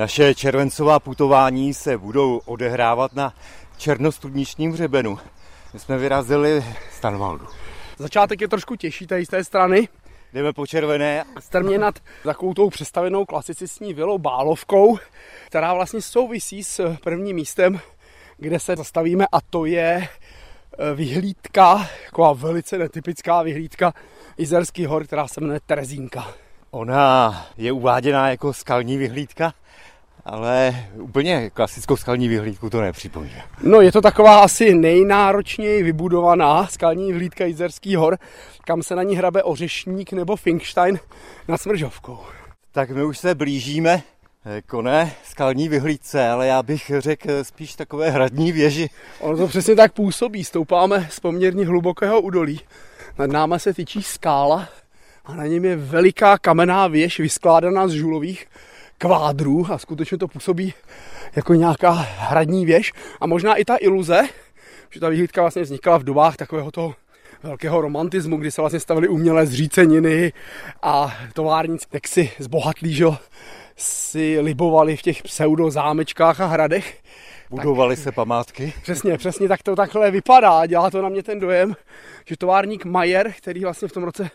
Naše červencová putování se budou odehrávat na černostudničním hřebenu. My jsme vyrazili z Tanvaldu. Začátek je trošku těžší tady z té strany. Jdeme po červené. Strmě nad takovou tou přestavenou klasicistní vilou Bálovkou, která vlastně souvisí s prvním místem, kde se zastavíme a to je eh, vyhlídka, taková velice netypická vyhlídka Izerský hor, která se jmenuje Terezínka. Ona je uváděná jako skalní vyhlídka, ale úplně klasickou skalní vyhlídku to nepřipomíná. No je to taková asi nejnáročněji vybudovaná skalní vyhlídka Jizerský hor, kam se na ní hrabe Ořešník nebo Finkstein nad Smržovkou. Tak my už se blížíme kone skalní vyhlídce, ale já bych řekl spíš takové hradní věži. Ono to přesně tak působí. Stoupáme z poměrně hlubokého údolí. Nad námi se tyčí skála a na něm je veliká kamenná věž vyskládaná z žulových kvádrů a skutečně to působí jako nějaká hradní věž a možná i ta iluze, že ta vyhlídka vlastně vznikala v dobách takového toho velkého romantismu, kdy se vlastně stavily umělé zříceniny a továrníci si zbohatlí, že si libovali v těch pseudo zámečkách a hradech. Budovali tak, se památky. Přesně, přesně tak to takhle vypadá. Dělá to na mě ten dojem, že továrník Majer, který vlastně v tom roce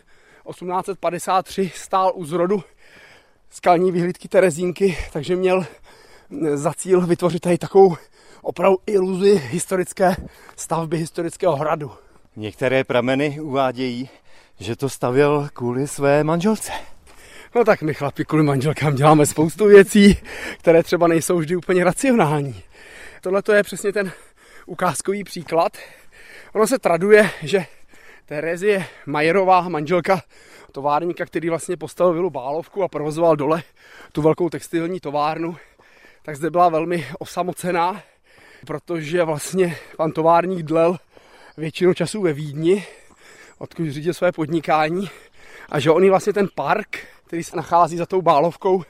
1853 stál u zrodu skalní vyhlídky Terezínky, takže měl za cíl vytvořit tady takovou opravdu iluzi historické stavby historického hradu. Některé prameny uvádějí, že to stavěl kvůli své manželce. No tak my chlapi kvůli manželkám děláme spoustu věcí, které třeba nejsou vždy úplně racionální. Tohle to je přesně ten ukázkový příklad. Ono se traduje, že Terezie Majerová, manželka továrníka, který vlastně postavil vilu Bálovku a provozoval dole tu velkou textilní továrnu, tak zde byla velmi osamocená, protože vlastně pan továrník dlel většinu času ve Vídni, odkud řídil své podnikání a že on je vlastně ten park, který se nachází za tou Bálovkou,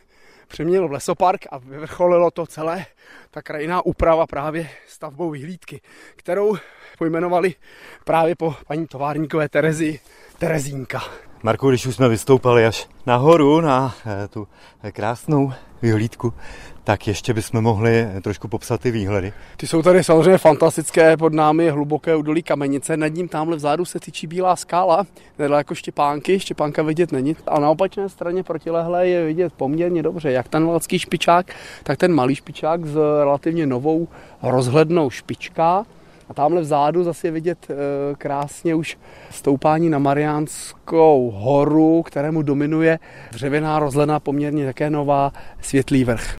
přeměnil v lesopark a vyvrcholilo to celé ta krajiná úprava právě stavbou vyhlídky, kterou pojmenovali právě po paní továrníkové Terezi Terezínka. Marku, když už jsme vystoupali až nahoru na eh, tu krásnou vyhlídku, tak ještě bychom mohli trošku popsat ty výhledy. Ty jsou tady samozřejmě fantastické, pod námi je hluboké údolí kamenice, nad ním tamhle vzadu se tyčí bílá skála, nedaleko Štěpánky, Štěpánka vidět není. A na opačné straně protilehlé je vidět poměrně dobře, jak ten velký špičák, tak ten malý špičák s relativně novou rozhlednou špička. A tamhle vzadu zase je vidět e, krásně už stoupání na Mariánskou horu, kterému dominuje dřevěná rozhledna poměrně také nová světlý vrch.